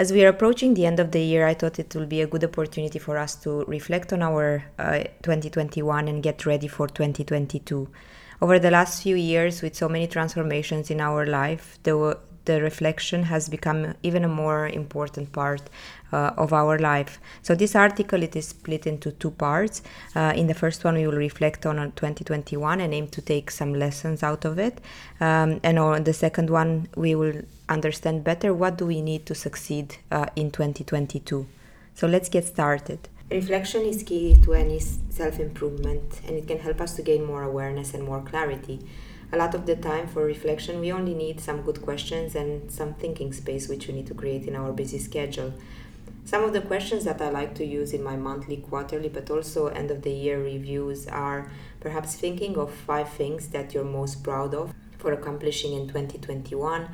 As we are approaching the end of the year, I thought it will be a good opportunity for us to reflect on our uh, 2021 and get ready for 2022. Over the last few years, with so many transformations in our life, the, the reflection has become even a more important part uh, of our life. So this article it is split into two parts. Uh, in the first one, we will reflect on 2021 and aim to take some lessons out of it. Um, and on the second one, we will understand better what do we need to succeed uh, in 2022. So let's get started. Reflection is key to any self improvement and it can help us to gain more awareness and more clarity. A lot of the time for reflection, we only need some good questions and some thinking space which we need to create in our busy schedule. Some of the questions that I like to use in my monthly, quarterly, but also end of the year reviews are perhaps thinking of five things that you're most proud of for accomplishing in 2021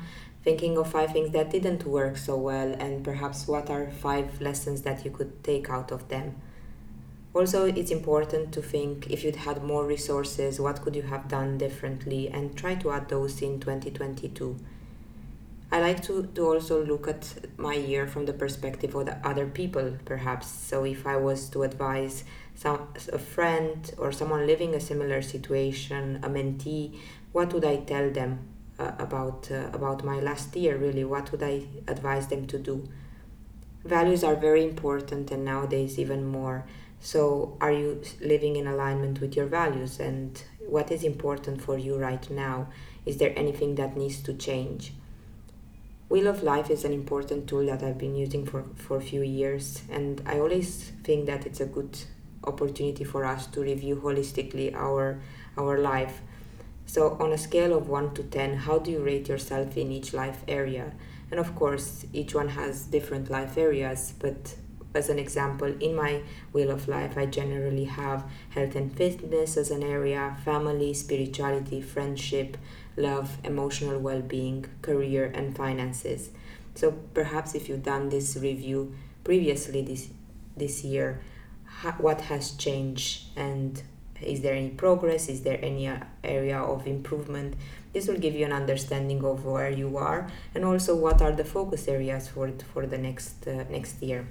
thinking of five things that didn't work so well and perhaps what are five lessons that you could take out of them. Also, it's important to think if you'd had more resources, what could you have done differently, and try to add those in 2022. I like to, to also look at my year from the perspective of the other people, perhaps. So, if I was to advise some, a friend or someone living a similar situation, a mentee, what would I tell them? uh, about uh, about my last year really what would i advise them to do values are very important and nowadays even more so are you living in alignment with your values? And what is important for you right now? Is there anything that needs to change? Wheel of life is an important tool that i've been using for for a few years. And i always think that it's a good opportunity for us to review holistically our our life. So, on a scale of 1 to 10, how do you rate yourself in each life area? And of course, each one has different life areas, but as an example, in my wheel of life, I generally have health and fitness as an area, family, spirituality, friendship, love, emotional well being, career, and finances. So perhaps if you've done this review previously this, this year, what has changed? And is there any progress? Is there any uh, area of improvement? This will give you an understanding of where you are and also what are the focus areas for for the next uh, next year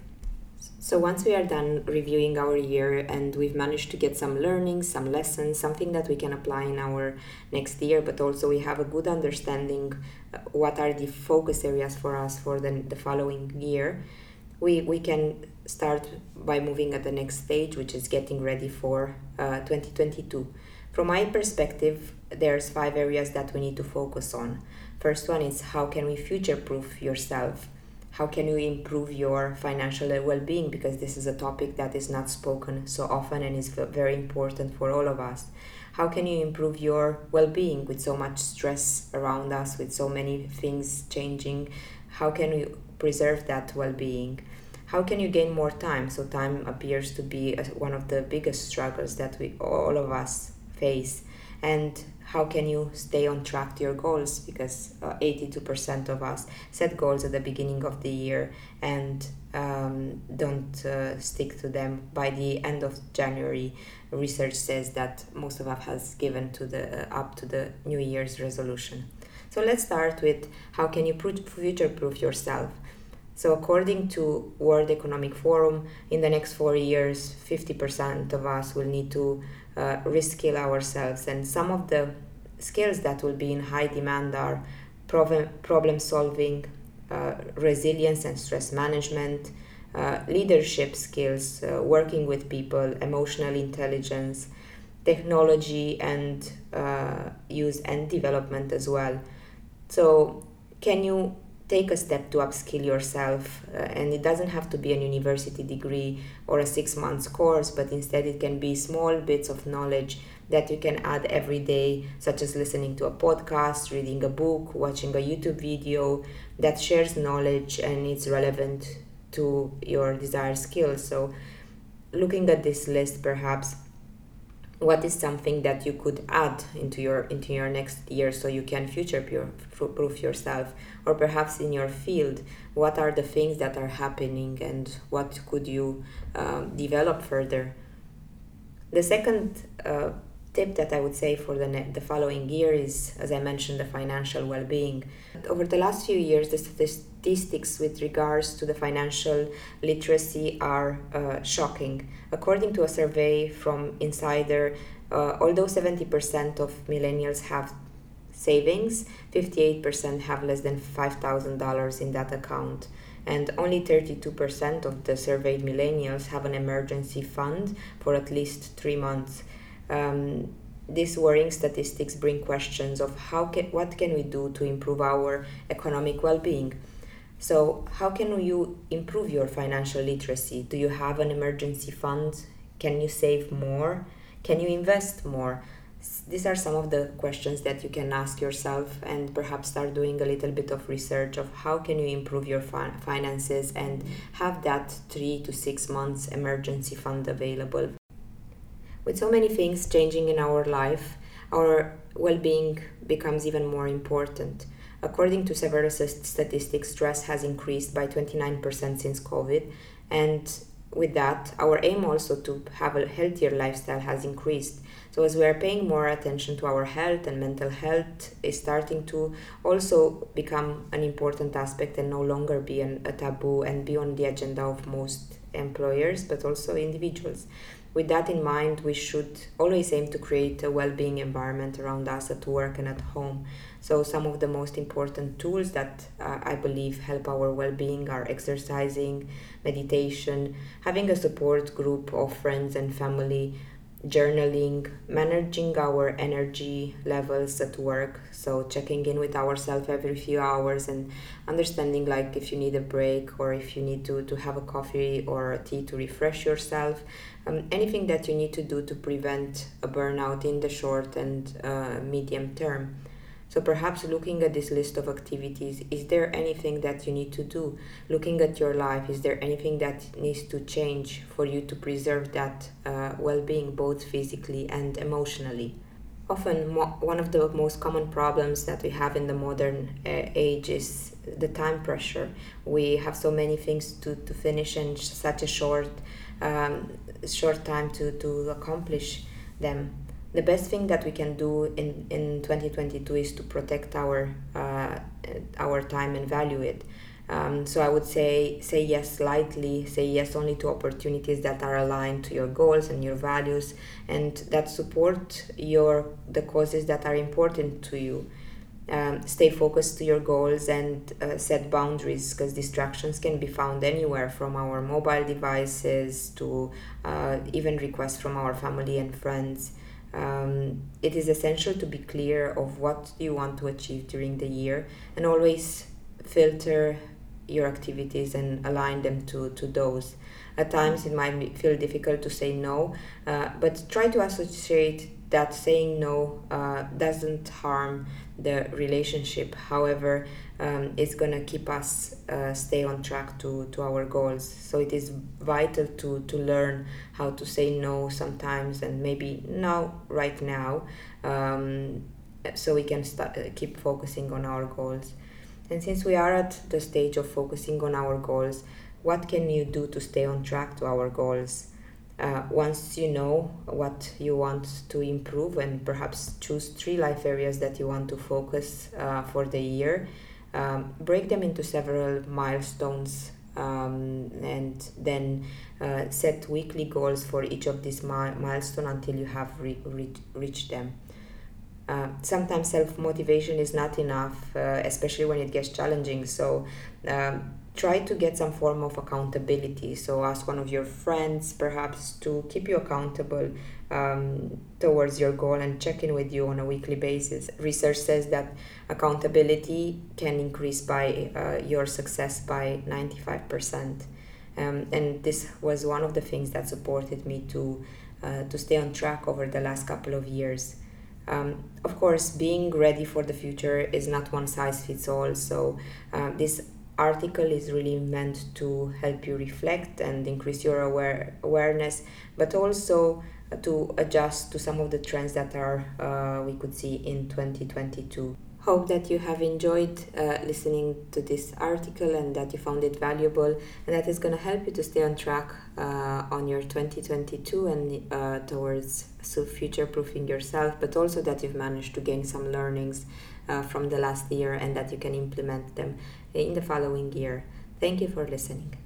so once we are done reviewing our year and we've managed to get some learnings some lessons something that we can apply in our next year but also we have a good understanding uh, what are the focus areas for us for the, the following year we we can start by moving at the next stage, which is getting ready for uh, 2022. From my perspective, there's five areas that we need to focus on. First one is how can we future-proof yourself? How can you improve your financial well-being? Because this is a topic that is not spoken so often and is very important for all of us. How can you improve your well-being with so much stress around us, with so many things changing? How can you preserve that well-being? how can you gain more time so time appears to be one of the biggest struggles that we all of us face and how can you stay on track to your goals? Because uh, 82% of us set goals at the beginning of the year and um, don't uh, stick to them by the end of january. Research says that most of us has given to the uh, up to the new year's resolution. So let's start with how can you future proof yourself so according to World Economic Forum, in the next four years, 50% of us will need to uh, reskill ourselves. And some of the skills that will be in high demand are problem, problem solving, uh, resilience and stress management, uh, leadership skills, uh, working with people, emotional intelligence, technology and uh, use and development as well. So can you take a step to upskill yourself uh, and it doesn't have to be a university degree or a six months course but instead it can be small bits of knowledge that you can add every day such as listening to a podcast reading a book watching a youtube video that shares knowledge and it's relevant to your desired skills. So looking at this list perhaps what is something that you could add into your into your next year so you can future proof yourself? Or perhaps in your field what are the things that are happening and what could you um, develop further? The second uh, tip that I would say for the, ne- the following year is, as I mentioned, the financial well being. Over the last few years, the statistics with regards to the financial literacy are uh, shocking. According to a survey from Insider, uh, although 70% of millennials have savings, 58% have less than $5,000 in that account and only 32% of the surveyed millennials have an emergency fund for at least three months. Um, these worrying statistics bring questions of how can, what can we do to improve our economic well-being. So, how can you improve your financial literacy? Do you have an emergency fund? Can you save more? Can you invest more? these are some of the questions that you can ask yourself and perhaps start doing a little bit of research of how can you improve your fi- finances and have that 3 to 6 months emergency fund available with so many things changing in our life our well-being becomes even more important. According to several statistics stress has increased by 29% since covid and with that our aim also to have a healthier lifestyle has increased. So, as we are paying more attention to our health and mental health, is starting to also become an important aspect and no longer be an, a taboo and be on the agenda of most employers, but also individuals. With that in mind, we should always aim to create a well being environment around us at work and at home. So, some of the most important tools that uh, I believe help our well being are exercising, meditation, having a support group of friends and family journaling, managing our energy levels at work. So, checking in with ourselves every few hours and understanding like if you need a break or if you need to, to have a coffee or a tea to refresh yourself. Um, anything that you need to do to prevent a burnout in the short and uh, medium term. So perhaps looking at this list of activities, is there anything that you need to do? Looking at your life, is there anything that needs to change for you to preserve that uh, well being, both physically and emotionally? Often, mo- one of the most common problems that we have in the modern uh, age is the time pressure. We have so many things to, to finish in such a short, um, short time to, to accomplish them the best thing that we can do in, in 2022 is to protect our uh, our time and value it. Um, so I would say say yes lightly, say yes only to opportunities that are aligned to your goals and your values, and that support your the causes that are important to you. Um, stay focused to your goals and uh, set boundaries because distractions can be found anywhere from our mobile devices to uh, even requests from our family and friends um, it is essential to be clear of what you want to achieve during the year and always filter your activities and align them to, to those. At times it might feel difficult to say no, uh, but try to associate that saying no uh, doesn't harm the relationship. However, um, it's gonna keep us uh, stay on track to, to our goals. So it is vital to, to learn how to say no sometimes and maybe now right now, um, so we can start uh, keep focusing on our goals. And since we are at the stage of focusing on our goals, what can you do to stay on track to our goals? Uh, once you know what you want to improve and perhaps choose three life areas that you want to focus uh, for the year, um, break them into several milestones um, and then uh, set weekly goals for each of these mi- milestones until you have re- re- reached them. Uh, sometimes self motivation is not enough, uh, especially when it gets challenging. So, um, try to get some form of accountability. So ask one of your friends perhaps to keep you accountable um, towards your goal and check in with you on a weekly basis. Research says that accountability can increase by uh, your success by 95%. Um, and this was one of the things that supported me to uh, to stay on track over the last couple of years. Um, of course, being ready for the future is not one size fits all. So uh, this article is really meant to help you reflect and increase your aware awareness, but also to adjust to some of the trends that are uh, we could see in 2022. Hope that you have enjoyed uh, listening to this article and that you found it valuable and that is going to help you to stay on track uh, on your 2022 and uh, towards future proofing yourself, but also that you've managed to gain some learnings uh, from the last year and that you can implement them in the following year. Thank you for listening.